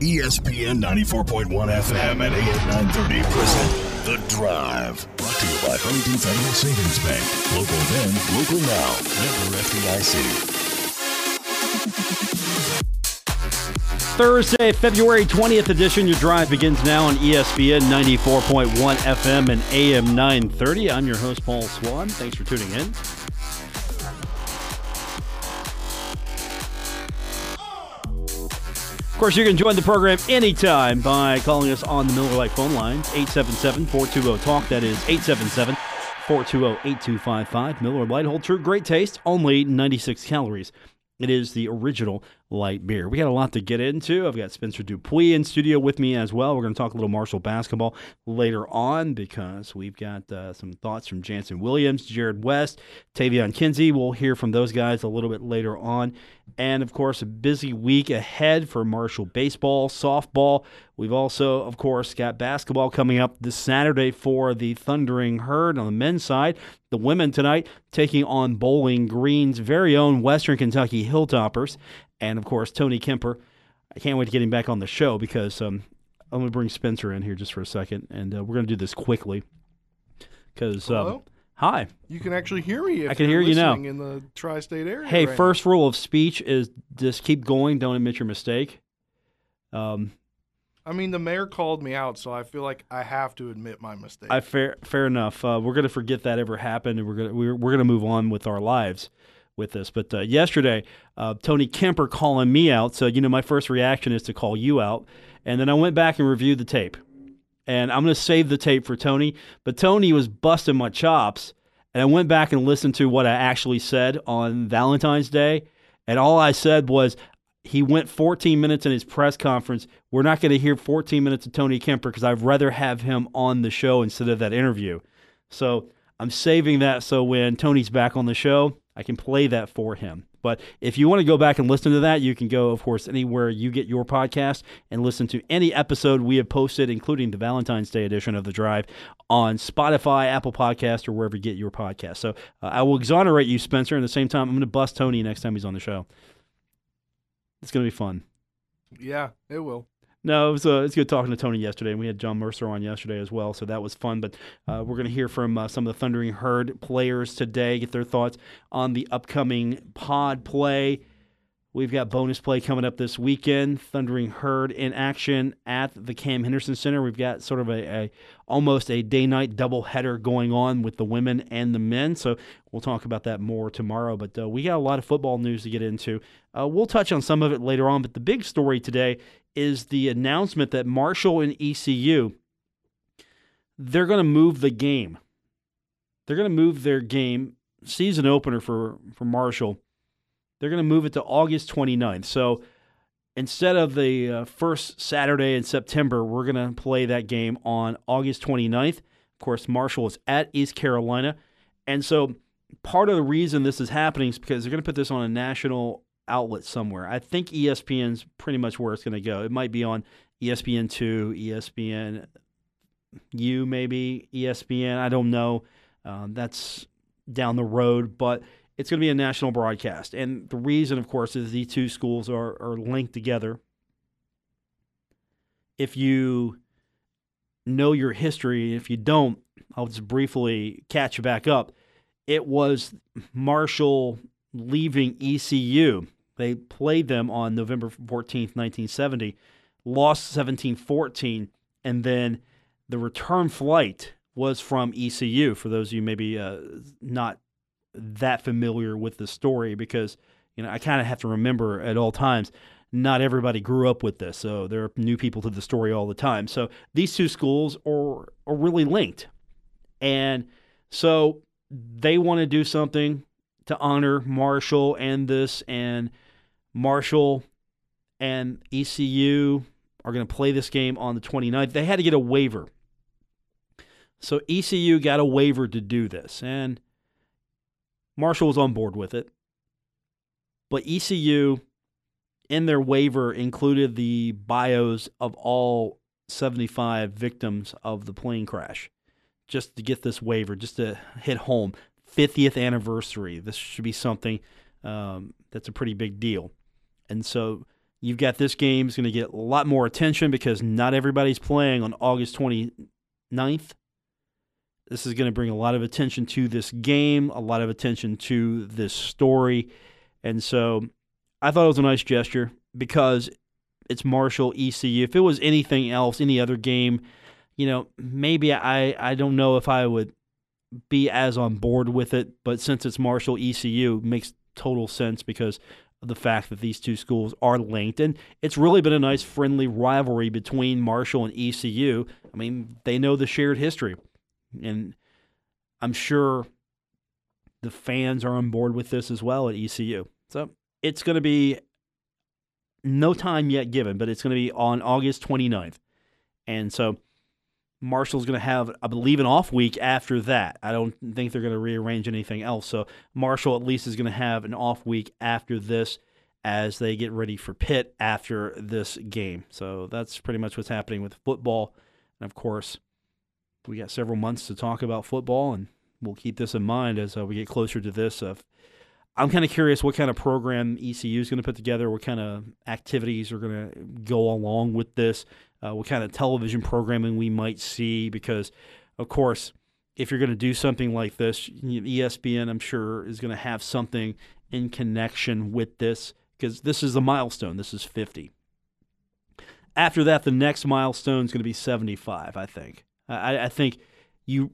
ESPN 94.1 FM and AM 930 present The Drive. Brought to you by Huntington Federal Savings Bank. Local then, local now. Member FDIC. Thursday, February 20th edition. Your drive begins now on ESPN 94.1 FM and AM 930. I'm your host, Paul Swann. Thanks for tuning in. Course, you can join the program anytime by calling us on the Miller Lite phone lines, 877-420-TALK. That is 877-420-8255. Miller Lite, hold true, great taste, only 96 calories. It is the original light beer. We got a lot to get into. I've got Spencer Dupuis in studio with me as well. We're going to talk a little Marshall basketball later on because we've got uh, some thoughts from Jannson Williams, Jarrod West, Taevion Kinsey. We'll hear from those guys a little bit later on. And of course, a busy week ahead for Marshall baseball, softball. We've also, of course, got basketball coming up this Saturday for the Thundering Herd on the men's side. The women tonight taking on Bowling Green's very own Western Kentucky Hilltoppers. And of course, Tony Kemper. I can't wait to get him back on the show because um, I'm going to bring Spencer in here just for a second. And uh, we're going to do this quickly. Because, um, hi. You can actually hear me. If I can hear you now. In the tri-state area. Hey, right first rule of speech is just keep going. Don't admit your mistake. Um. I mean, the mayor called me out, so I feel like I have to admit my mistake. I fair fair enough. Uh, we're gonna forget that ever happened, and we're gonna we're, we're gonna move on with our lives with this. But uh, yesterday, uh, Tony Kemper calling me out. So you know, my first reaction is to call you out, and then I went back and reviewed the tape, and I'm gonna save the tape for Tony. But Tony was busting my chops, and I went back and listened to what I actually said on Valentine's Day, and all I said was. He went 14 minutes in his press conference. We're not going to hear 14 minutes of Tony Kemper because I'd rather have him on the show instead of that interview. So I'm saving that so when Tony's back on the show, I can play that for him. But if you want to go back and listen to that, you can go, of course, anywhere you get your podcast and listen to any episode we have posted, including the Valentine's Day edition of The Drive, on Spotify, Apple Podcast, or wherever you get your podcast. So uh, I will exonerate you, Spencer. And at the same time, I'm going to bust Tony next time he's on the show. It's going to be fun. yeah, it will. No, it was uh, good talking to Tony yesterday, and we had John Mercer on yesterday as well, so that was fun. But uh, we're going to hear from uh, some of the Thundering Herd players today, get their thoughts on the upcoming pod play. We've got bonus play coming up this weekend. Thundering Herd in action at the Cam Henderson Center. We've got sort of a, a almost a day-night doubleheader going on with the women and the men. So we'll talk about that more tomorrow. But uh, we got a lot of football news to get into. Uh, we'll touch on some of it later on. But the big story today is the announcement that Marshall and ECU they're going to move the game. They're going to move their game season opener for for Marshall. They're going to move it to August 29th. So instead of the uh, first Saturday in September, we're going to play that game on August 29th. Of course, Marshall is at East Carolina. And so part of the reason this is happening is because they're going to put this on a national outlet somewhere. I think ESPN's pretty much where it's going to go. It might be on E ESPN two, ESPN U, maybe ESPN. I don't know. Um, that's down the road, but it's going to be a national broadcast. And the reason, of course, is these two schools are, are linked together. If you know your history, if you don't, I'll just briefly catch you back up. It was Marshall leaving ECU. They played them on November 14th, 1970, lost 17 14, and then the return flight was from ECU. For those of you maybe uh, not that familiar with the story, because you know I kind of have to remember at all times. Not everybody grew up with this, so there are new people to the story all the time. So these two schools are are really linked, and so they want to do something to honor Marshall and this, and Marshall and ECU are going to play this game on the 29th. They had to get a waiver. So ECU got a waiver to do this, and Marshall was on board with it. But ECU, in their waiver, included the bios of all 75 victims of the plane crash just to get this waiver, just to hit home. 50th anniversary. This should be something um, that's a pretty big deal. And so You've got this game is going to get a lot more attention because not everybody's playing on August 29th. This is going to bring a lot of attention to this game, a lot of attention to this story. And so I thought it was a nice gesture because it's Marshall ECU. If it was anything else, any other game, you know, maybe I, I don't know if I would be as on board with it. But since it's Marshall ECU, it makes total sense because of the fact that these two schools are linked. And it's really been a nice friendly rivalry between Marshall and ECU. I mean, they know the shared history. And I'm sure the fans are on board with this as well at ECU. So it's going to be no time yet given, but it's going to be on August 29th. And so Marshall's going to have, I believe, an off week after that. I don't think they're going to rearrange anything else. So Marshall at least is going to have an off week after this as they get ready for Pitt after this game. So that's pretty much what's happening with football. And of course, we got several months to talk about football, and we'll keep this in mind as uh, we get closer to this. Uh, I'm kind of curious what kind of program ECU is going to put together, what kind of activities are going to go along with this, uh, what kind of television programming we might see. Because, of course, if you're going to do something like this, ESPN, I'm sure, is going to have something in connection with this because this is a milestone. This is 50. After that, the next milestone is going to be 75, I think. I, I think you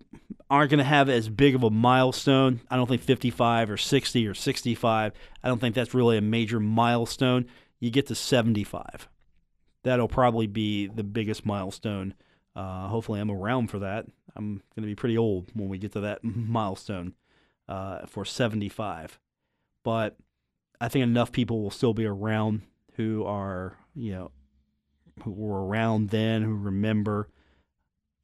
aren't going to have as big of a milestone. I don't think 55 or 60 or 65. I don't think that's really a major milestone. You get to 75. That'll probably be the biggest milestone. Uh, hopefully, I'm around for that. I'm going to be pretty old when we get to that milestone uh, for 75. But I think enough people will still be around who are, you know, who were around then, who remember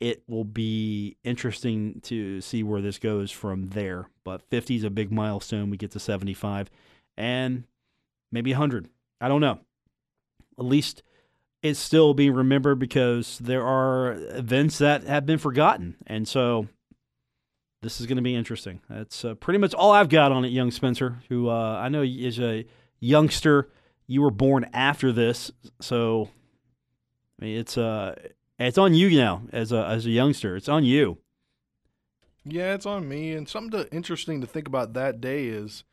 it will be interesting to see where this goes from there. But 50 is a big milestone. We get to 75 and maybe 100. I don't know. At least it's still being remembered because there are events that have been forgotten. And so this is going to be interesting. That's uh, pretty much all I've got on it, young Spencer, who uh, I know is a youngster. You were born after this. So I mean, it's uh, it's on you now as a as a youngster. It's on you. Yeah, it's on me. And something to, interesting to think about that day is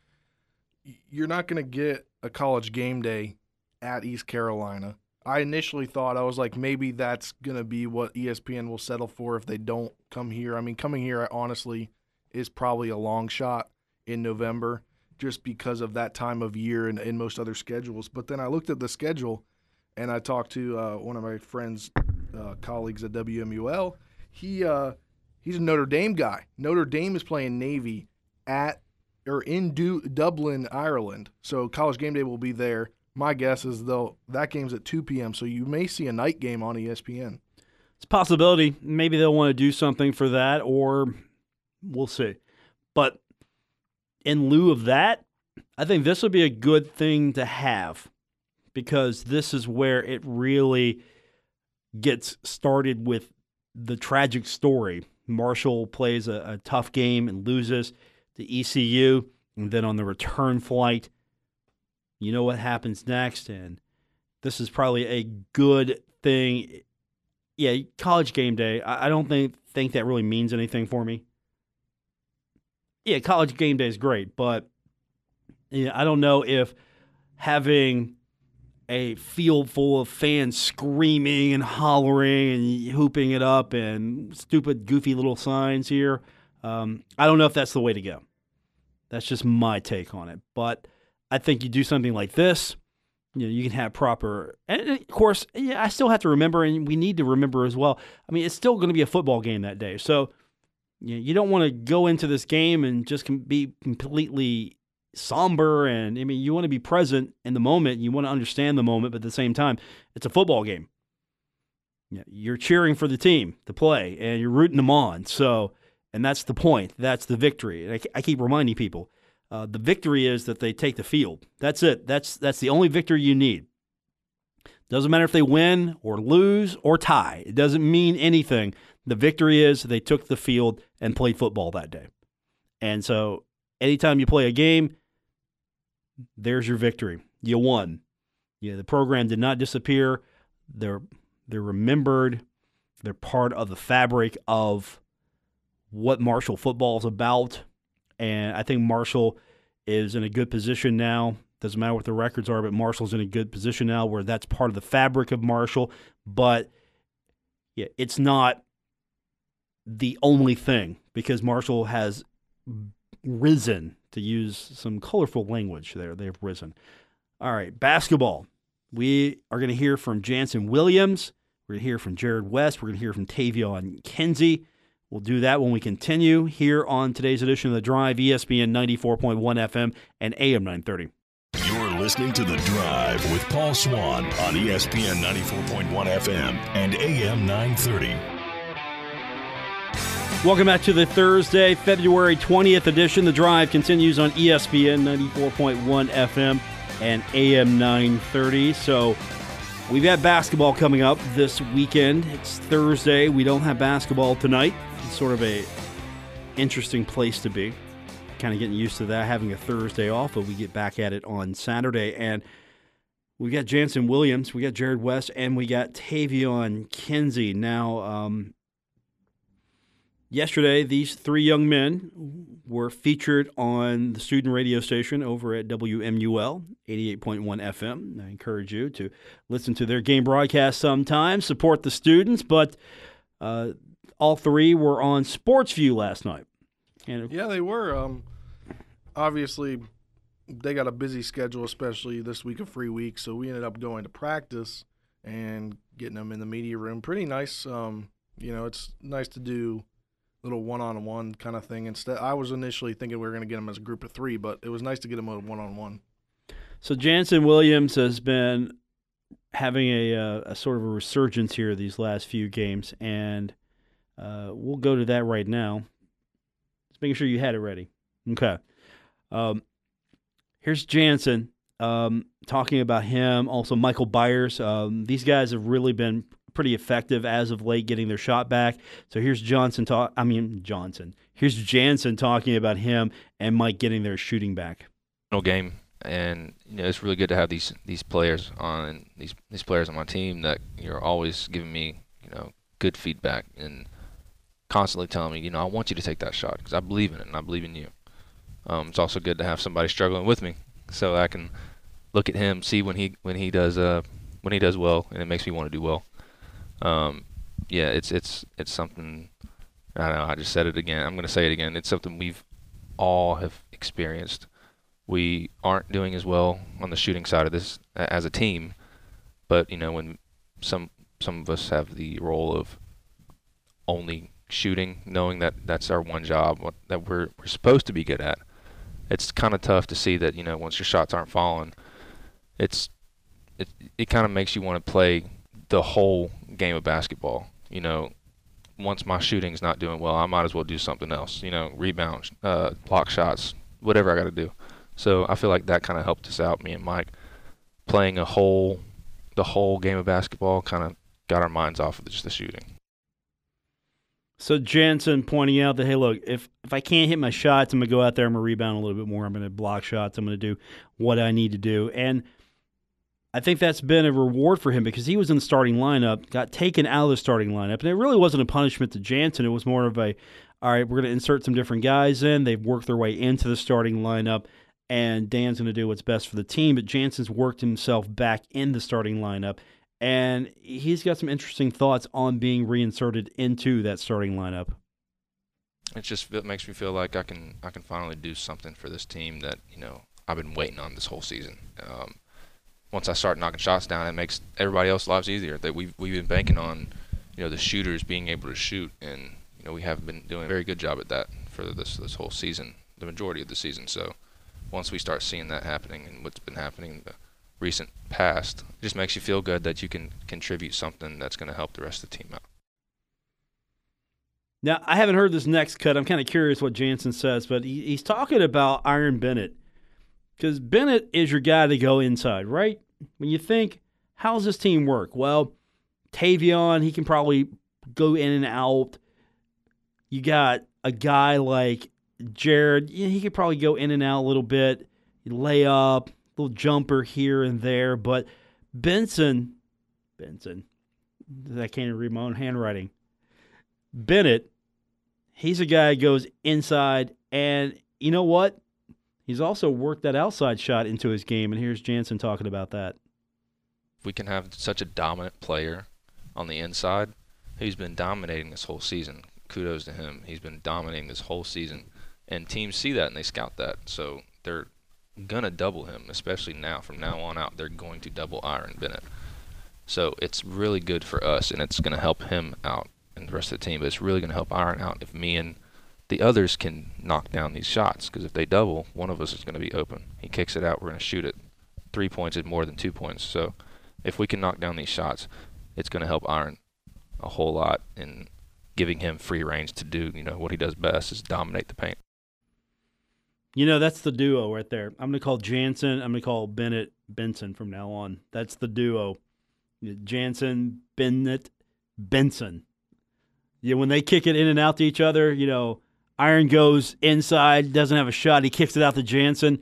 you're not going to get a college game day at East Carolina. I initially thought I was like maybe that's going to be what ESPN will settle for if they don't come here. I mean, coming here honestly is probably a long shot in November just because of that time of year and, and most other schedules. But then I looked at the schedule and I talked to uh, one of my friends uh, colleagues at WMUL. He uh, he's a Notre Dame guy. Notre Dame is playing Navy at or in du- Dublin, Ireland. So College Game Day will be there. My guess is though that game's at 2 p.m. So you may see a night game on ESPN. It's a possibility. Maybe they'll want to do something for that, or we'll see. But in lieu of that, I think this would be a good thing to have because this is where it really gets started with the tragic story. Marshall plays a, a tough game and loses to ECU, and then on the return flight, you know what happens next, and this is probably a good thing. Yeah, college game day. I, I don't think think that really means anything for me. Yeah, college game day is great, but yeah, I don't know if having a field full of fans screaming and hollering and hooping it up and stupid, goofy little signs here. Um, I don't know if that's the way to go. That's just my take on it. But I think you do something like this. You know, you can have proper, and of course, yeah, I still have to remember, and we need to remember as well. I mean, it's still going to be a football game that day, so you, know, you don't want to go into this game and just be completely somber and I mean you want to be present in the moment, you want to understand the moment, but at the same time, it's a football game. You're cheering for the team to play and you're rooting them on. So, and that's the point. That's the victory. And I, I keep reminding people, uh, the victory is that they take the field. That's it. That's that's the only victory you need. Doesn't matter if they win or lose or tie. It doesn't mean anything. The victory is they took the field and played football that day. And so anytime you play a game, there's your victory. You won. Yeah, the program did not disappear. They're they're remembered. They're part of the fabric of what Marshall football is about. And I think Marshall is in a good position now. Doesn't matter what the records are, but Marshall's in a good position now where that's part of the fabric of Marshall. But yeah, it's not the only thing because Marshall has risen, to use some colorful language there. They've risen. All right, basketball. We are going to hear from Jannson Williams. We're going to hear from Jarrod West. We're going to hear from Taevion Kinsey. We'll do that when we continue here on today's edition of The Drive, ESPN 94.1 FM and AM 930. You're listening to The Drive with Paul Swann on ESPN 94.1 FM and AM 930. Welcome back to the Thursday, February 20th edition. The Drive continues on ESPN 94.1 FM and AM 930. So we've got basketball coming up this weekend. It's Thursday. We don't have basketball tonight. It's sort of a interesting place to be. Kind of getting used to that, having a Thursday off, but we get back at it on Saturday. And we got Jannson Williams, we got Jarrod West, and we got Taevion Kinsey. Now, um, yesterday, these three young men were featured on the student radio station over at WMUL 88.1 FM. I encourage you to listen to their game broadcast sometime, support the students, but uh, all three were on SportsView last night. And yeah, they were. Um, obviously, they got a busy schedule, especially this week of free week. So we ended up going to practice and getting them in the media room. Pretty nice. Um, you know, it's nice to do little one-on-one kind of thing. Instead, I was initially thinking we were going to get him as a group of three, but it was nice to get him a one-on-one. So Jannson Williams has been having a, a, uh, a, sort of a resurgence here these last few games, and uh, we'll go to that right now. Just making sure you had it ready. Okay. Um, here's Jannson um, talking about him. Also, Michael Byers. Um, these guys have really been pretty effective as of late getting their shot back. So here's Johnson talk. I mean Johnson. Here's Jannson talking about him and Mike getting their shooting back. No game, and you know it's really good to have these these players on these these players on my team that you're always giving me you know good feedback and constantly telling me you know I want you to take that shot because I believe in it and I believe in you. Um, it's also good to have somebody struggling with me so I can look at him, see when he when he does uh when he does well, and it makes me want to do well um, yeah, it's it's it's something. I don't know. I just said it again. I'm going to say it again. It's something we've all have experienced. We aren't doing as well on the shooting side of this as a team, but you know when some some of us have the role of only shooting, knowing that that's our one job what, that we're we're supposed to be good at. It's kind of tough to see that you know once your shots aren't falling, it's it it kind of makes you want to play the whole game of basketball. You know, once my shooting's not doing well, I might as well do something else. You know, rebound, uh, block shots, whatever I got to do. So I feel like that kind of helped us out, me and Mike, playing a whole, the whole game of basketball, kind of got our minds off of just the shooting. So Jannson pointing out that hey, look, if if I can't hit my shots, I'm gonna go out there. I'm gonna rebound a little bit more. I'm gonna block shots. I'm gonna do what I need to do. And I think that's been a reward for him because he was in the starting lineup, got taken out of the starting lineup, and it really wasn't a punishment to Jannson. It was more of a, all right, we're going to insert some different guys in. They've worked their way into the starting lineup, and Dan's going to do what's best for the team. But Jannson's worked himself back in the starting lineup, and he's got some interesting thoughts on being reinserted into that starting lineup. It just it makes me feel like I can I can finally do something for this team that you know I've been waiting on this whole season. Um, once I start knocking shots down, it makes everybody else's lives easier. That we've we've been banking on, you know, the shooters being able to shoot, and you know we have been doing a very good job at that for this this whole season, the majority of the season. So once we start seeing that happening and what's been happening in the recent past, it just makes you feel good that you can contribute something that's going to help the rest of the team out. Now, I haven't heard this next cut. I'm kind of curious what Jannson says, but he, he's talking about Iran Bennett because Bennett is your guy to go inside, right? When you think, how's this team work? Well, Taevion, he can probably go in and out. You got a guy like Jarrod, he could probably go in and out a little bit, lay up, little jumper here and there. But Benson, Benson, I can't even read my own handwriting. Bennett, he's a guy goes inside, and you know what? He's also worked that outside shot into his game, and here's Jansen talking about that. We can have such a dominant player on the inside, who's been dominating this whole season, kudos to him. He's been dominating this whole season, and teams see that and they scout that, so they're gonna double him, especially now. From now on out, they're going to double Iran Bennett. So it's really good for us, and it's gonna help him out and the rest of the team. But it's really gonna help Iran out if me and the others can knock down these shots. Because if they double, one of us is gonna be open. He kicks it out, we're gonna shoot it. Three points is more than two points. So if we can knock down these shots, it's gonna help Iran a whole lot in giving him free range to do, you know, what he does best is dominate the paint. You know, that's the duo right there. I'm going to call Jannson, I'm going to call Bennett Benson from now on. That's the duo. Jannson, Bennett, Benson. Yeah, when they kick it in and out to each other, you know, Iran goes inside, doesn't have a shot. He kicks it out to Jannson.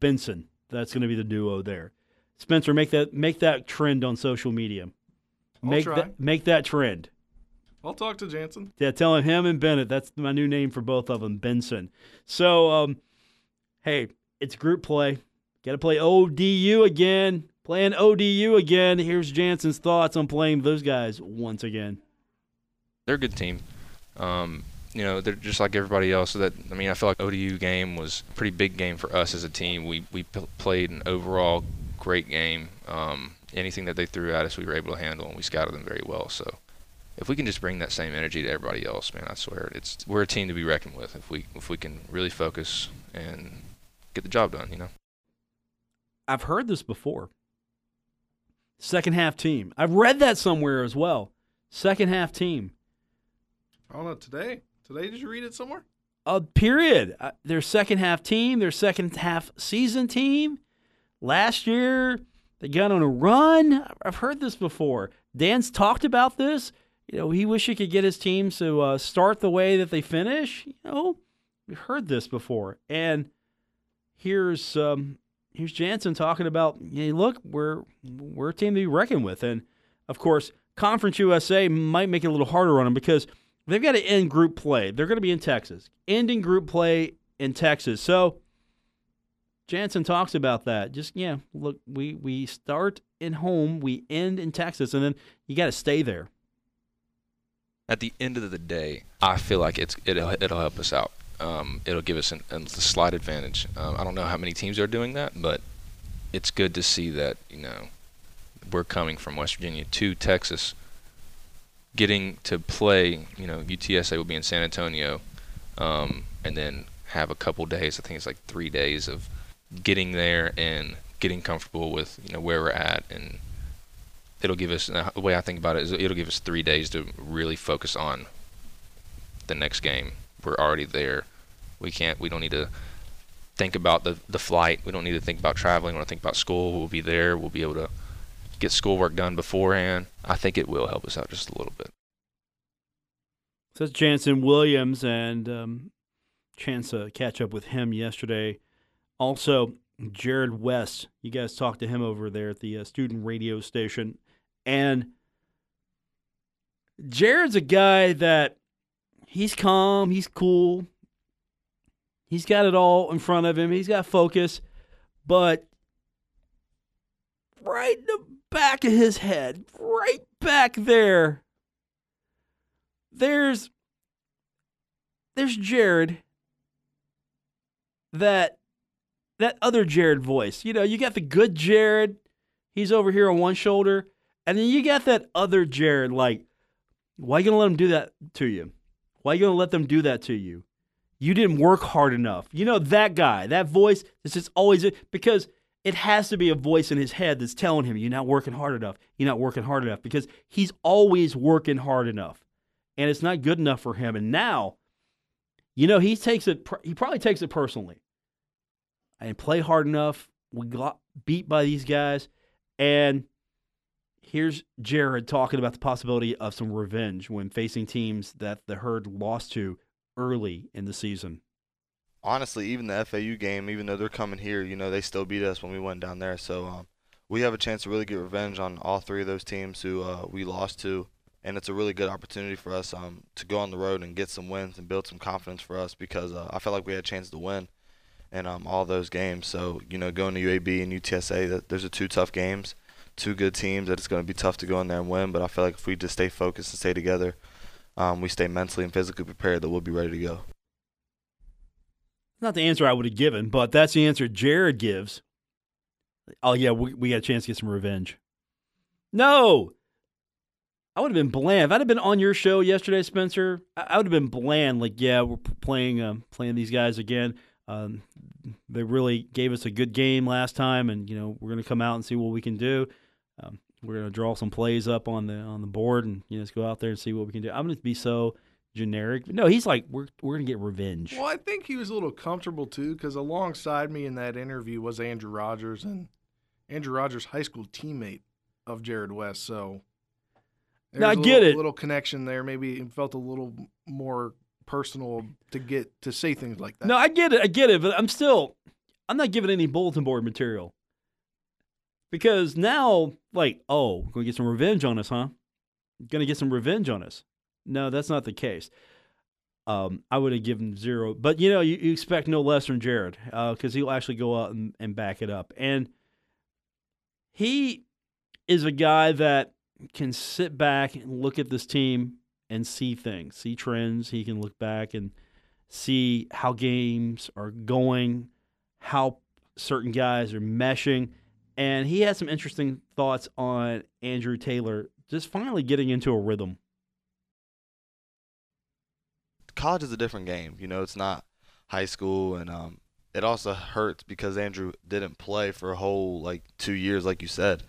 Benson. That's going to be the duo there. Spencer, make that make that trend on social media. I'll make try. that make that trend. I'll talk to Jannson. Yeah, tell him him and Bennett. That's my new name for both of them, Benson. So, um, hey, it's group play. Got to play ODU again. Playing ODU again. Here's Jannson's thoughts on playing those guys once again. they're a good team. Um, you know, they're just like everybody else. That I mean, I feel like ODU game was a pretty big game for us as a team. We we p- played an overall great game. Um, anything that they threw at us, we were able to handle, and we scouted them very well. So, if we can just bring that same energy to everybody else, man, I swear, it's we're a team to be reckoned with. If we if we can really focus and get the job done, you know. I've heard this before. Second half team. I've read that somewhere as well. Second half team. I don't know today. Did just read it somewhere? A period. Uh, their second half team, their second half season team. Last year, they got on a run. I've heard this before. Dan's talked about this. You know, he wish he could get his teams to uh, start the way that they finish. You know, we've heard this before. And here's um, here's Jannson talking about, hey, look, we're we're a team to be reckoned with. And of course, Conference USA might make it a little harder on them because they've got to end group play. They're going to be in Texas, ending group play in Texas. So Jannson talks about that. Just yeah, look, we we start in home, we end in Texas, and then you got to stay there. at the end of the day, I feel like it's it'll, it'll help us out. Um, it'll give us an, a slight advantage. Um, I don't know how many teams are doing that, but it's good to see that you know we're coming from West Virginia to Texas, getting to play. You know, UTSA will be in San Antonio, um, and then have a couple days. I think it's like three days of getting there and getting comfortable with you know where we're at and it'll give us uh, the way I think about it is it'll give us three days to really focus on the next game. We're already there. We can't. We don't need to think about the the flight. We don't need to think about traveling. We don't think about school. We'll be there. We'll be able to get schoolwork done beforehand. I think it will help us out just a little bit. So that's Jannson Williams and um, chance to catch up with him yesterday. Also, Jarrod West. You guys talked to him over there at the uh, student radio station. And Jarrod's a guy that he's calm, he's cool, he's got it all in front of him, he's got focus, but right in the back of his head, right back there, there's there's Jarrod that that other Jarrod voice. You know, you got the good Jarrod, he's over here on one shoulder, and then you got that other Jarrod like why you going to let them do that to you? Why you going to let them do that to you? You didn't work hard enough. You know that guy, that voice is just always because it has to be a voice in his head that's telling him you're not working hard enough. You're not working hard enough because he's always working hard enough. And it's not good enough for him. And now, you know, he takes it he probably takes it personally. I didn't play hard enough. We got beat by these guys and here's Jarrod talking about the possibility of some revenge when facing teams that the herd lost to early in the season. Honestly, even the FAU game, even though they're coming here, you know, they still beat us when we went down there. So um, we have a chance to really get revenge on all three of those teams who uh, we lost to, and it's a really good opportunity for us um, to go on the road and get some wins and build some confidence for us because uh, I felt like we had a chance to win in um, all those games. So you know, going to UAB and UTSA, those are two tough games, two good teams that it's going to be tough to go in there and win. But I feel like if we just stay focused and stay together, um, we stay mentally and physically prepared, that we'll be ready to go. Not the answer I would have given, but that's the answer Jarrod gives. Oh yeah, we, we got a chance to get some revenge. No, I would have been bland if I'd have been on your show yesterday, Spencer. I, would have been bland. Like, yeah, we're playing um, playing these guys again. Um, they really gave us a good game last time, and you know we're going to come out and see what we can do. Um, we're going to draw some plays up on the on the board, and you know just go out there and see what we can do. I'm going to be so generic. No, he's like we're we're going to get revenge. Well, I think he was a little comfortable too, because alongside me in that interview was Andrew Rogers, and Andrew Rogers' high school teammate of Jarrod West. So Now, I get little, it. little connection there. Maybe it felt a little more personal to get to say things like that. No, I get it. I get it, but I'm still I'm not giving any bulletin board material. Because now, like, oh, going to get some revenge on us, huh? Going to get some revenge on us. No, that's not the case. Um, I would have given zero, but you know, you, you expect no less from Jarrod because he'll actually go out and, and back it up. And he is a guy that can sit back and look at this team and see things, see trends. He can look back and see how games are going, how certain guys are meshing. And he had some interesting thoughts on Andrew Taylor just finally getting into a rhythm. College is a different game. You know, it's not high school, and um, it also hurts because Andrew didn't play for a whole like two years, like you said.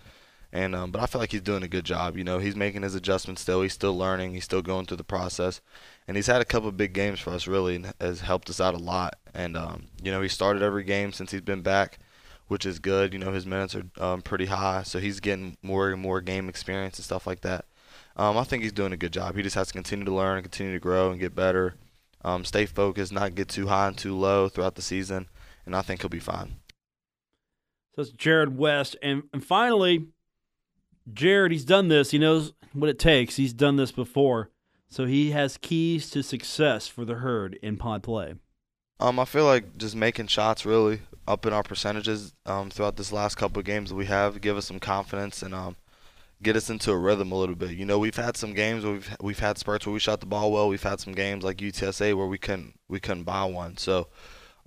And um, but I feel like he's doing a good job. You know, he's making his adjustments still. He's still learning. He's still going through the process, and he's had a couple of big games for us. Really, and has helped us out a lot. And um, you know, he started every game since he's been back, which is good. You know, his minutes are um, pretty high, so he's getting more and more game experience and stuff like that. Um, I think he's doing a good job. He just has to continue to learn, continue to grow, and get better. Um, stay focused, not get too high and too low throughout the season, and I think he'll be fine. So it's Jarrod West. And, and finally, Jarrod, he's done this. He knows what it takes. He's done this before. So he has keys to success for the herd in pod play. Um, I feel like just making shots really up in our percentages um, throughout this last couple of games that we have give us some confidence and um, get us into a rhythm a little bit. You know, we've had some games where we've we've had spurts where we shot the ball well. We've had some games like UTSA where we couldn't we couldn't buy one. So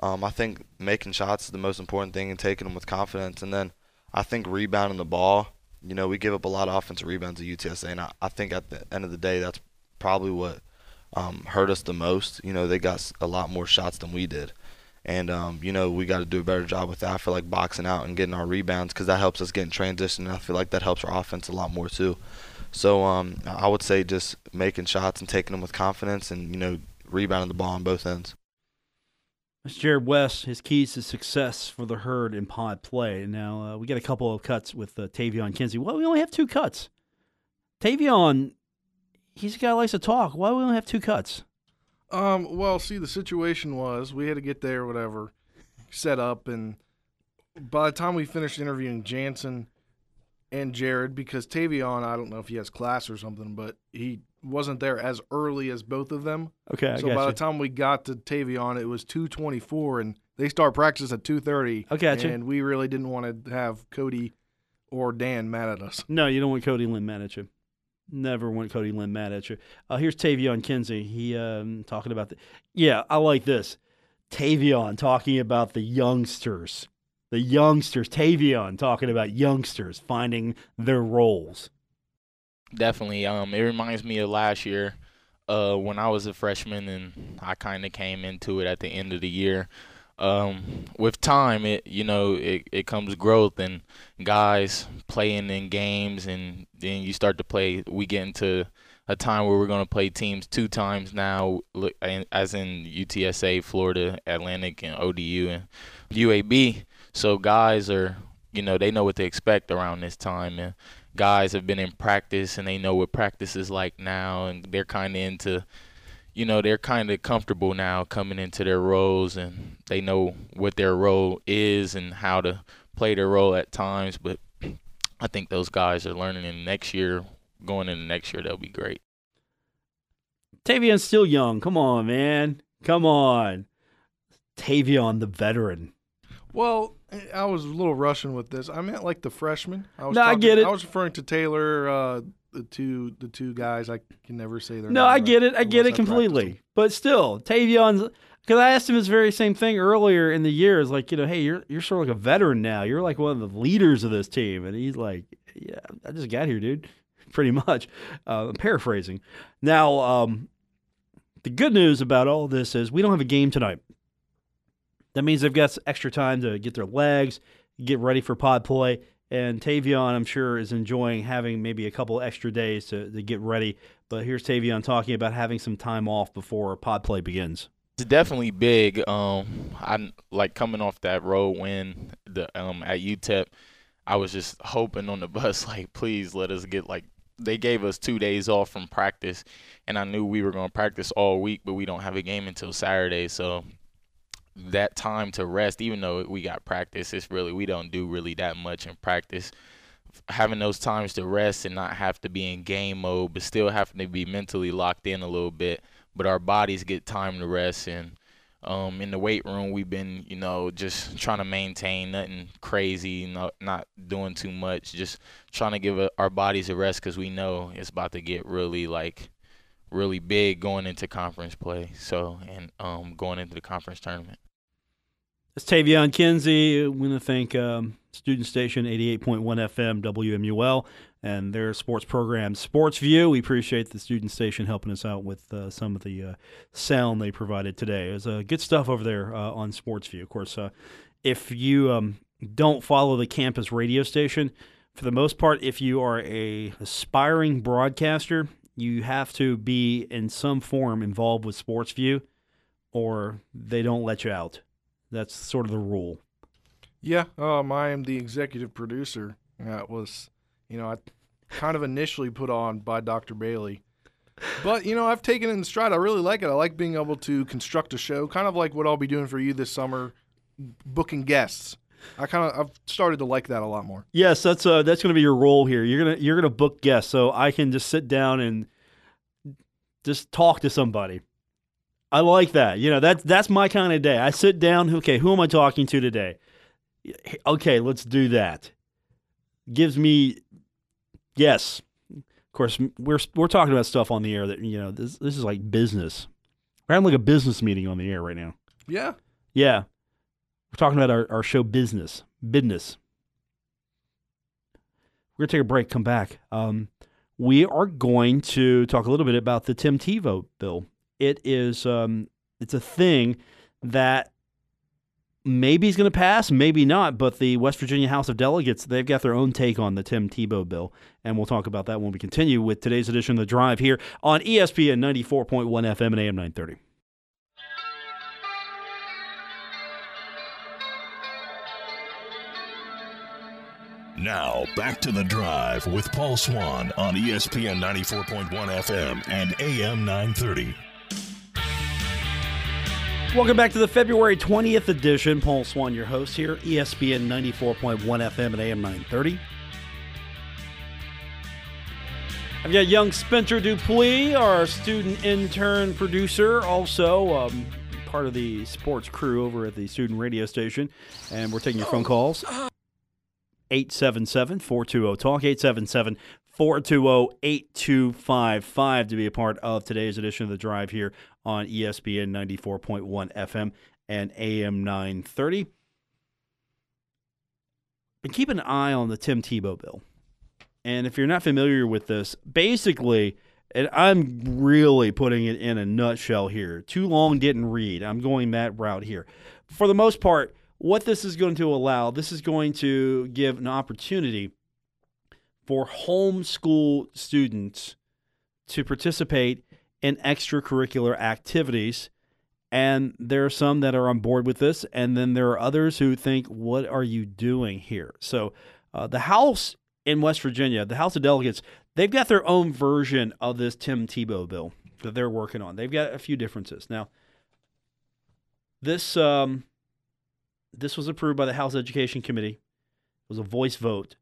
um, I think making shots is the most important thing and taking them with confidence. And then I think rebounding the ball. You know, we give up a lot of offensive rebounds at UTSA, and I, I think at the end of the day, that's probably what um, hurt us the most. You know, they got a lot more shots than we did. And, um, you know, we got to do a better job with that. I feel like boxing out and getting our rebounds because that helps us get in transition. And I feel like that helps our offense a lot more, too. So um, I would say just making shots and taking them with confidence and, you know, rebounding the ball on both ends. That's Jarrod West. His keys to success for the herd in pod play. Now, uh, we got a couple of cuts with uh, Taevion Kinsey. Well, we only have two cuts. Taevion, he's a guy who likes to talk. Why do we only have two cuts? Um, well, see, the situation was we had to get there, whatever, set up, and by the time we finished interviewing Jannson and Jarrod, because Taevion, I don't know if he has class or something, but he wasn't there as early as both of them. Okay, I so by you. the time we got to Taevion, it was two twenty four, and they start practice at two thirty. Okay. And we really didn't want to have Cody or Dan mad at us. No, you don't want Cody Lynn mad at you. Never want Cody Lynn mad at you. Uh, here's Taevion Kinsey. He um, talking about the. Yeah, I like this. Taevion talking about the youngsters. The youngsters. Taevion talking about youngsters finding their roles. Definitely. Um, it reminds me of last year, uh, when I was a freshman and I kind of came into it at the end of the year. Um, with time, it you know it, it comes growth and guys playing in games, and then you start to play. We get into a time where we're going to play teams two times now, as in UTSA, Florida Atlantic, and ODU and UAB. So guys are you know they know what to expect around this time and guys have been in practice and they know what practice is like now and they're kind of into you know they're kind of comfortable now coming into their roles and they know what their role is and how to play their role at times but I think those guys are learning. And next year, going into next year, they'll be great. Taevion's still young. Come on, man. Come on. Taevion, the veteran. Well, I was a little rushing with this. I meant like the freshman. I was No, I get it. I was referring to Taylor, uh, the two the two guys. I can never say their name. No, I get it. I get it practice completely. But still, Taevion's because I asked him this very same thing earlier in the year. Is like, you know, hey, you're you're sort of like a veteran now. You're like one of the leaders of this team, and he's like, yeah, I just got here, dude. Pretty much. Uh, I'm paraphrasing. Now, um, the good news about all this is we don't have a game tonight. That means they've got extra time to get their legs, get ready for pod play. And Taevion, I'm sure, is enjoying having maybe a couple extra days to, to get ready. But here's Taevion talking about having some time off before pod play begins. It's definitely big. Um, I like coming off that road win the um at UTEP. I was just hoping on the bus, like, please let us get like they gave us two days off from practice, and I knew we were going to practice all week, but we don't have a game until Saturday, so that time to rest, even though we got practice, it's really we don't do really that much in practice. Having those times to rest and not have to be in game mode, but still having to be mentally locked in a little bit, but our bodies get time to rest and um, in the weight room, we've been, you know, just trying to maintain nothing crazy, not not doing too much, just trying to give a, our bodies a rest because we know it's about to get really like really big going into conference play. So and um, going into the conference tournament. It's Taevion Kinsey. We want to thank um, Student Station 88.1 FM WMUL and their sports program, Sports View. We appreciate the Student Station helping us out with uh, some of the uh, sound they provided today. It was uh, good stuff over there uh, on Sports View. Of course, uh, if you um, don't follow the campus radio station, for the most part, if you are a aspiring broadcaster, you have to be in some form involved with Sports View, or they don't let you out. That's sort of the rule. Yeah, um, I am the executive producer. That was, you know, I kind of initially put on by Dr. Bailey. But, you know, I've taken it in stride. I really like it. I like being able to construct a show, kind of like what I'll be doing for you this summer, booking guests. I kind of I've started to like that a lot more. Yes, that's uh that's going to be your role here. You're gonna you're gonna book guests, so I can just sit down and just talk to somebody. I like that. You know, that's that's my kind of day. I sit down. Okay, who am I talking to today? Okay, let's do that. Gives me yes. Of course, we're we're talking about stuff on the air that you know this this is like business. We're having like a business meeting on the air right now. Yeah. Yeah. We're talking about our, our show business. Business. We're going to take a break, come back. Um, we are going to talk a little bit about the Tim Tebow bill. It is um, it's a thing that maybe is going to pass, maybe not, but the West Virginia House of Delegates, they've got their own take on the Tim Tebow bill, and we'll talk about that when we continue with today's edition of The Drive here on ESPN 94.1 FM and AM 930. Now, back to the drive with Paul Swann on ESPN 94.1 FM and AM 930. Welcome back to the February 20th edition. Paul Swann, your host here, ESPN 94.1 FM and AM 930. I've got young Spencer Dupuis, our student intern producer, also um, part of the sports crew over at the student radio station. And we're taking your phone calls. 877 420 Talk, 877 420 8255 to be a part of today's edition of The Drive here on ESPN 94.1 FM and AM 930. And keep an eye on the Tim Tebow bill. And if you're not familiar with this, basically, and I'm really putting it in a nutshell here. Too long didn't read. I'm going that route here. For the most part, what this is going to allow, this is going to give an opportunity for homeschool students to participate in extracurricular activities. And there are some that are on board with this, and then there are others who think, What are you doing here? So, uh, the House in West Virginia, the House of Delegates, they've got their own version of this Tim Tebow bill that they're working on. They've got a few differences. Now, this um, this was approved by the House Education Committee. It was a voice vote.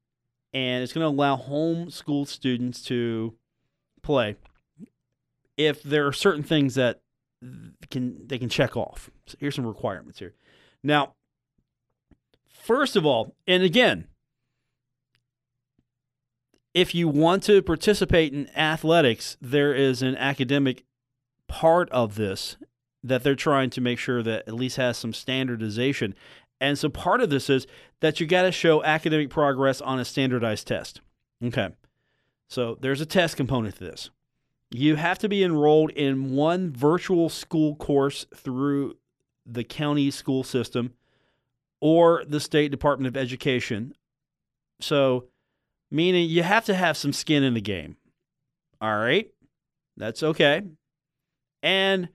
and it's going to allow homeschool students to play if there are certain things that can they can check off. So here's some requirements here. Now, first of all, and again, if you want to participate in athletics, there is an academic part of this that they're trying to make sure that at least has some standardization. And so part of this is that you got to show academic progress on a standardized test. Okay. So there's a test component to this. You have to be enrolled in one virtual school course through the county school system or the state department of education. So, meaning you have to have some skin in the game. All right. That's okay. And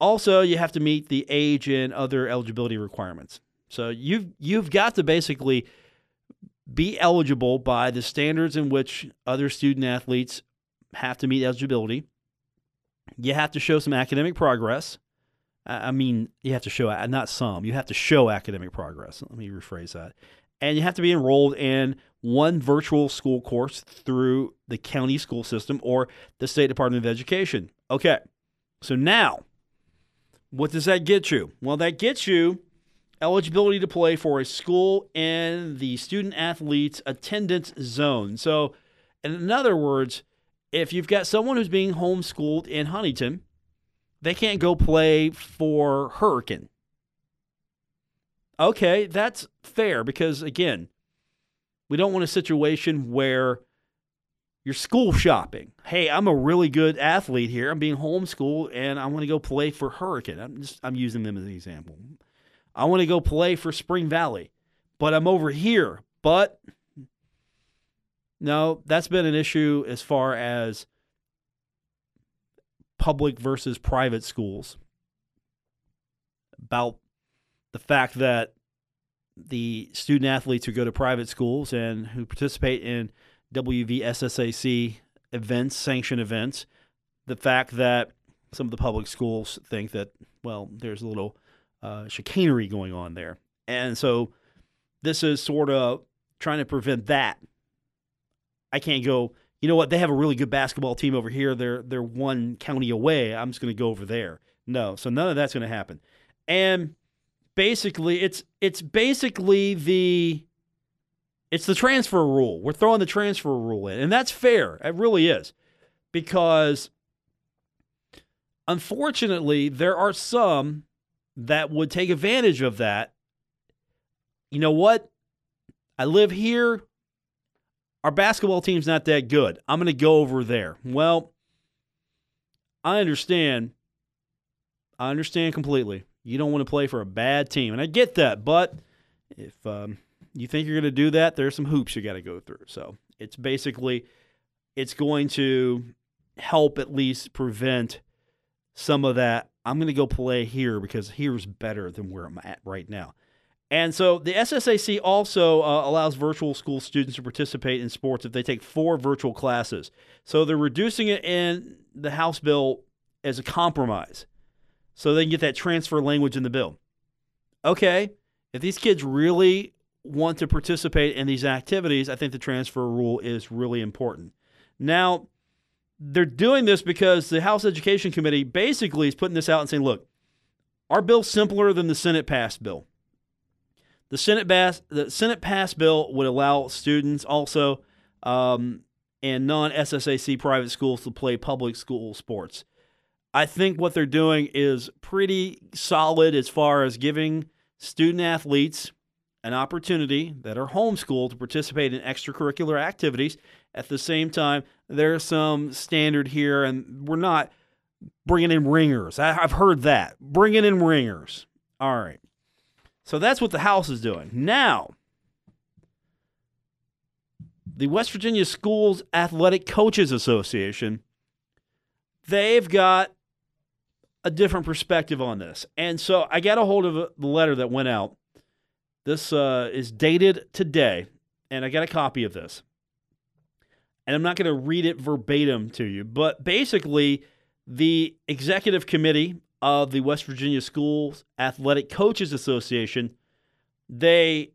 also, you have to meet the age and other eligibility requirements. So you've you've got to basically be eligible by the standards in which other student athletes have to meet eligibility. You have to show some academic progress. I mean, you have to show uh, not some. You have to show academic progress. Let me rephrase that. And you have to be enrolled in one virtual school course through the county school system or the state department of education. Okay. So now what does that get you? Well, that gets you eligibility to play for a school in the student athletes attendance zone. So, in other words, if you've got someone who's being homeschooled in Huntington, they can't go play for Hurricane. Okay, that's fair because, again, we don't want a situation where you're school shopping. Hey, I'm a really good athlete here. I'm being homeschooled and I want to go play for Hurricane. I'm just I'm using them as an example. I want to go play for Spring Valley, but I'm over here. But no, that's been an issue as far as public versus private schools about the fact that the student athletes who go to private schools and who participate in WVSSAC events, sanctioned events, the fact that some of the public schools think that, well, there's a little uh, chicanery going on there. And so this is sort of trying to prevent that. I can't go, you know what, they have a really good basketball team over here. They're they're one county away. I'm just going to go over there. No, so none of that's going to happen. And basically it's it's basically the it's the transfer rule. We're throwing the transfer rule in, and that's fair. It really is. Because unfortunately, there are some that would take advantage of that. You know what? I live here. Our basketball team's not that good. I'm going to go over there. Well, I understand. I understand completely. You don't want to play for a bad team, and I get that. But if um, you think you're going to do that, there's some hoops you got to go through. So it's basically it's going to help at least prevent some of that. I'm going to go play here because here's better than where I'm at right now. And so the SSAC also uh, allows virtual school students to participate in sports if they take four virtual classes. So they're reducing it in the House bill as a compromise so they can get that transfer language in the bill. Okay, if these kids really want to participate in these activities, I think the transfer rule is really important. Now, they're doing this because the House Education Committee basically is putting this out and saying, look, our bill's simpler than the Senate passed bill. The Senate pass the Senate passed bill would allow students also um, in non SSAC private schools to play public school sports. I think what they're doing is pretty solid as far as giving student athletes an opportunity that are homeschooled to participate in extracurricular activities. At the same time, there's some standard here, and we're not bringing in ringers. I, have heard that. Bringing in ringers. All right. So that's what the House is doing. Now, the West Virginia Schools Athletic Coaches Association, they've got a different perspective on this. And so I got a hold of the letter that went out this uh, is dated today, and I got a copy of this. And I'm not going to read it verbatim to you, but basically, the executive committee of the West Virginia Schools Athletic Coaches Association, they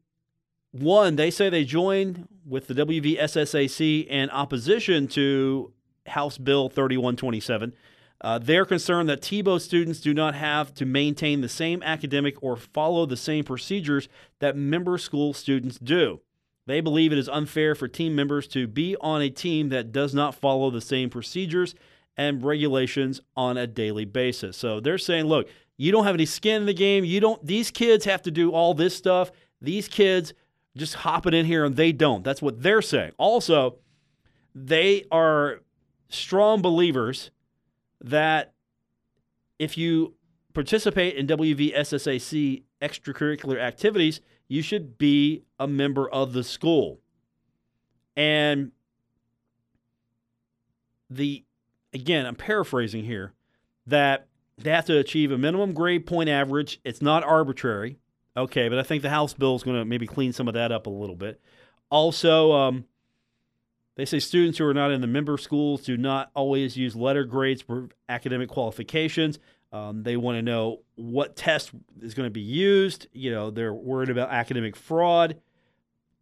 one, they say they join with the WVSSAC in opposition to House Bill 3127. Uh, they're concerned that Tebow students do not have to maintain the same academic or follow the same procedures that member school students do. They believe it is unfair for team members to be on a team that does not follow the same procedures and regulations on a daily basis. So they're saying, look, you don't have any skin in the game. You don't these kids have to do all this stuff. These kids just hop it in here and they don't. That's what they're saying. Also, they are strong believers that if you participate in WVSSAC extracurricular activities, you should be a member of the school. And the again, I'm paraphrasing here that they have to achieve a minimum grade point average. It's not arbitrary. Okay, but I think the House bill is going to maybe clean some of that up a little bit. Also, um, they say students who are not in the member schools do not always use letter grades for academic qualifications. Um, they want to know what test is going to be used. You know, they're worried about academic fraud.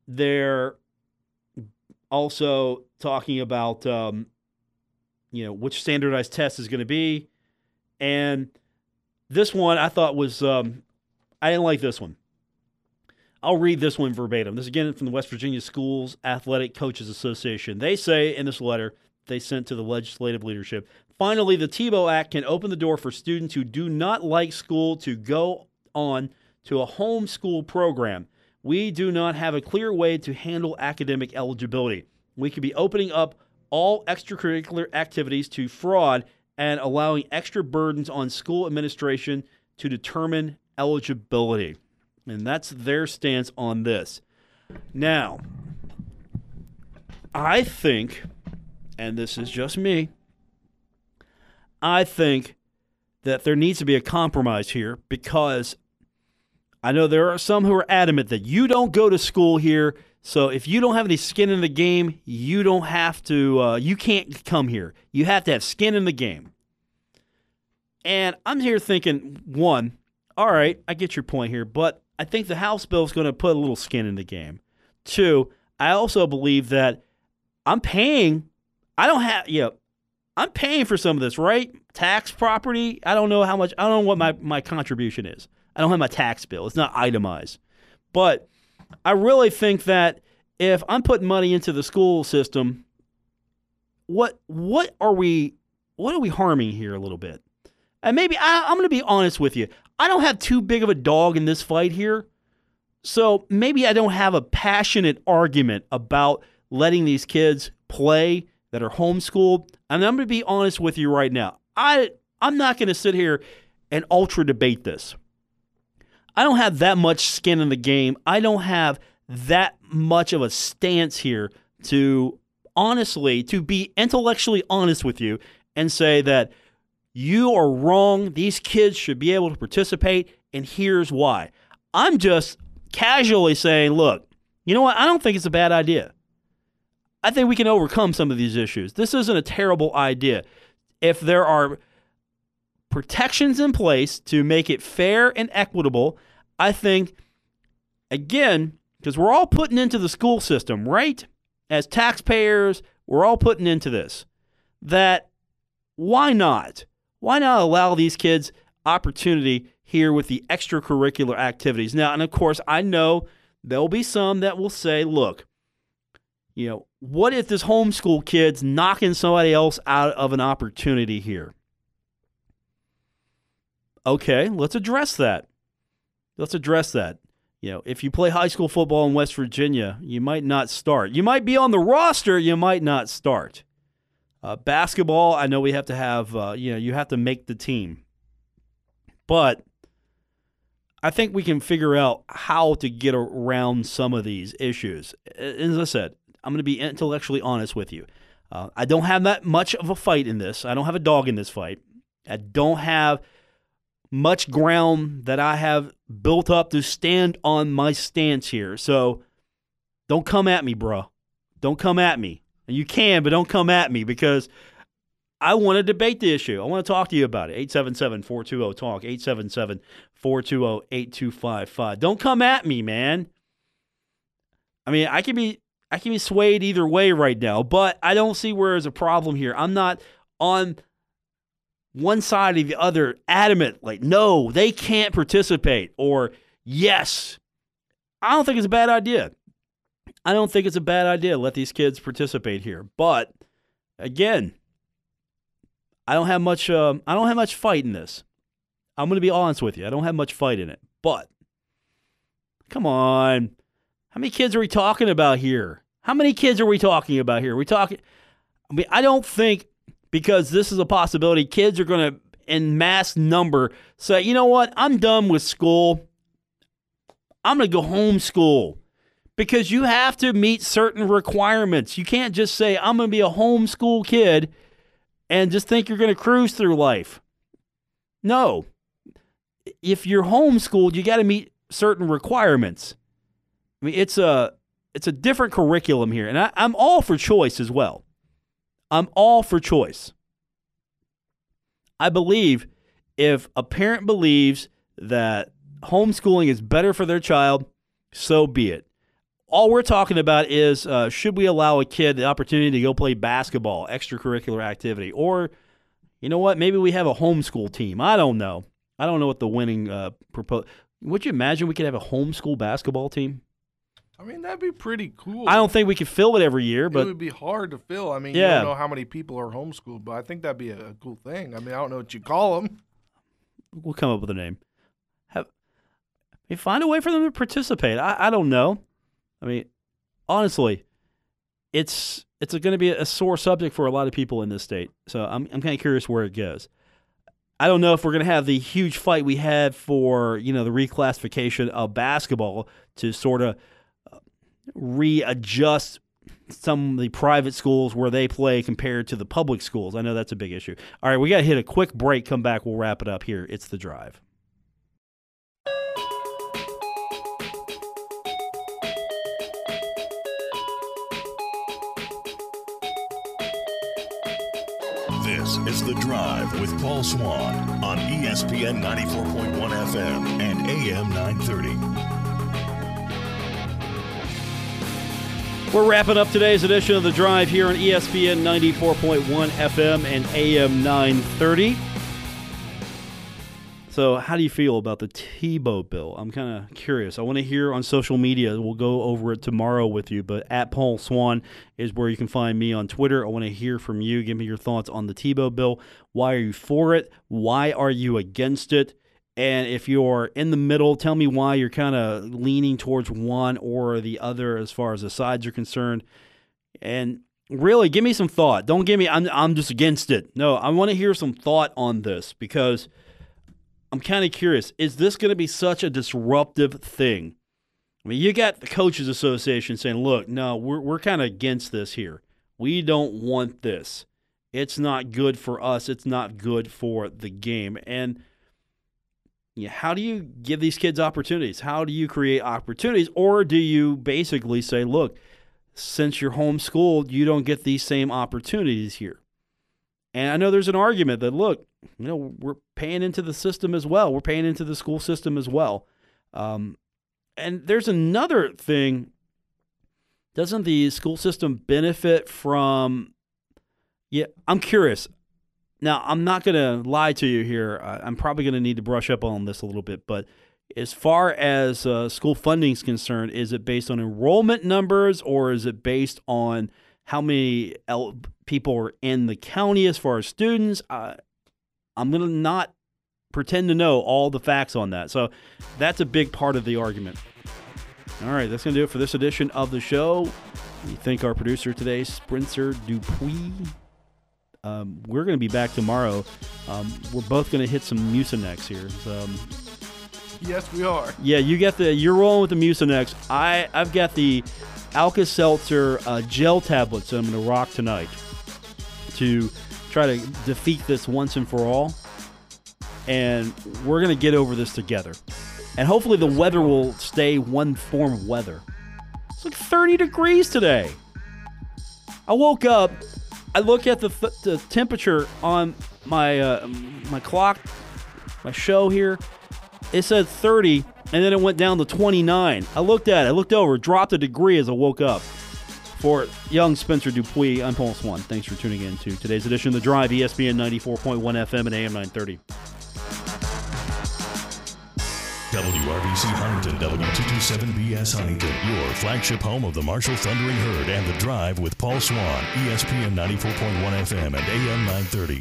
They're also talking about, um, you know, which standardized test is going to be. And this one I thought was, um, I didn't like this one. I'll read this one verbatim. This again from the West Virginia Schools Athletic Coaches Association. They say in this letter they sent to the legislative leadership finally, the Tebow Act can open the door for students who do not like school to go on to a homeschool program. We do not have a clear way to handle academic eligibility. We could be opening up all extracurricular activities to fraud and allowing extra burdens on school administration to determine eligibility. And that's their stance on this. Now, I think, and this is just me, I think that there needs to be a compromise here because I know there are some who are adamant that you don't go to school here. So if you don't have any skin in the game, you don't have to, uh, you can't come here. You have to have skin in the game. And I'm here thinking, one, all right, I get your point here, but I think the House bill is going to put a little skin in the game. Two, I also believe that I'm paying. I don't have, You know, I'm paying for some of this, right? Tax property. I don't know how much. I don't know what my, my contribution is. I don't have my tax bill. It's not itemized. But I really think that if I'm putting money into the school system, what what are we what are we harming here a little bit? And maybe I, I'm going to be honest with you. I don't have too big of a dog in this fight here. So maybe I don't have a passionate argument about letting these kids play that are homeschooled. And I'm going to be honest with you right now. I I'm not going to sit here and ultra debate this. I don't have that much skin in the game. I don't have that much of a stance here to honestly to be intellectually honest with you and say that you are wrong. These kids should be able to participate, and here's why. I'm just casually saying, look, you know what? I don't think it's a bad idea. I think we can overcome some of these issues. This isn't a terrible idea. If there are protections in place to make it fair and equitable, I think, again, because we're all putting into the school system, right? As taxpayers, we're all putting into this. That why not? Why not allow these kids opportunity here with the extracurricular activities? Now, and of course, I know there'll be some that will say, look, you know, what if this homeschool kid's knocking somebody else out of an opportunity here? Okay, let's address that. Let's address that. You know, if you play high school football in West Virginia, you might not start. You might be on the roster, you might not start. Uh, basketball, I know we have to have, uh, you know, you have to make the team. But I think we can figure out how to get around some of these issues. As I said, I'm going to be intellectually honest with you. Uh, I don't have that much of a fight in this. I don't have a dog in this fight. I don't have much ground that I have built up to stand on my stance here. So don't come at me, bro. Don't come at me. You can, but don't come at me because I want to debate the issue. I want to talk to you about it. 877 420 TALK, 877 420 8255. Don't come at me, man. I mean, I can be I can be swayed either way right now, but I don't see where there's a problem here. I'm not on one side or the other adamant, like, no, they can't participate, or yes. I don't think it's a bad idea. I don't think it's a bad idea to let these kids participate here. But again, I don't have much. Uh, I don't have much fight in this. I'm going to be honest with you. I don't have much fight in it. But come on, how many kids are we talking about here? How many kids are we talking about here? Are we talking. I mean, I don't think because this is a possibility. Kids are going to, in mass number, say, you know what? I'm done with school. I'm going to go homeschool because you have to meet certain requirements. You can't just say, I'm going to be a homeschool kid and just think you're going to cruise through life. No. If you're homeschooled, you got to meet certain requirements. I mean, it's a it's a different curriculum here, and I, I'm all for choice as well. I'm all for choice. I believe if a parent believes that homeschooling is better for their child, so be it. All we're talking about is uh, should we allow a kid the opportunity to go play basketball, extracurricular activity, or you know what? Maybe we have a homeschool team. I don't know. I don't know what the winning uh, propose. Would you imagine we could have a homeschool basketball team? I mean, that'd be pretty cool. I don't think we could fill it every year, but it would be hard to fill. I mean, Yeah. you don't know how many people are homeschooled, but I think that'd be a, cool thing. I mean, I don't know what you call them. we'll come up with a name. Have I mean, find a way for them to participate. I, I don't know. I mean, honestly, it's it's going to be a sore subject for a lot of people in this state. So I'm I'm kind of curious where it goes. I don't know if we're going to have the huge fight we had for you know the reclassification of basketball to sort of uh, readjust some of the private schools where they play compared to the public schools. I know that's a big issue. All right, we got to hit a quick break. Come back. We'll wrap it up here. It's the drive. This is The Drive with Paul Swann on ESPN 94.1 FM and AM 930. We're wrapping up today's edition of The Drive here on ESPN 94.1 FM and AM 930. So, how do you feel about the Tebow bill? I'm kind of curious. I want to hear on social media. We'll go over it tomorrow with you, but at Paul Swann is where you can find me on Twitter. I want to hear from you. Give me your thoughts on the Tebow bill. Why are you for it? Why are you against it? And if you're in the middle, tell me why you're kind of leaning towards one or the other as far as the sides are concerned. And really, give me some thought. Don't give me, I'm, I'm just against it. No, I want to hear some thought on this because I'm kind of curious. Is this going to be such a disruptive thing? I mean, you got the Coaches Association saying, look, no, we're, we're kind of against this here. We don't want this. It's not good for us. It's not good for the game. And yeah, how do you give these kids opportunities? How do you create opportunities? Or do you basically say, look, since you're homeschooled, you don't get these same opportunities here? And I know there's an argument that, look, you know, we're paying into the system as well. We're paying into the school system as well. Um, and there's another thing. Doesn't the school system benefit from? Yeah, I'm curious. Now, I'm not going to lie to you here. I'm probably going to need to brush up on this a little bit. But as far as uh, school funding is concerned, is it based on enrollment numbers or is it based on how many el- people are in the county as far as students? Uh, I'm going to not pretend to know all the facts on that. So that's a big part of the argument. All right, that's going to do it for this edition of the show. We thank our producer today, Spencer Dupuis. Um, we're going to be back tomorrow. Um, we're both going to hit some Mucinex here. So, um, Yes, we are. yeah, you get the you're rolling with the Mucinex. I I've got the Alka Seltzer uh, gel tablets that I'm going to rock tonight to try to defeat this once and for all. And we're going to get over this together. And hopefully the weather will stay one form of weather. It's like 30 degrees today. I woke up. I look at the, th- the temperature on my uh, my clock, my show here. It said 30, and then it went down to 29. I looked at it. I looked over, dropped a degree as I woke up. For young Spencer Dupuis, I'm Paul Swann. Thanks for tuning in to today's edition of The Drive, ESPN 94.1 FM and AM 930. WRVC Huntington, W227BS Huntington, your flagship home of the Marshall Thundering Herd and The Drive with Paul Swann, ESPN 94.1 FM and AM 930.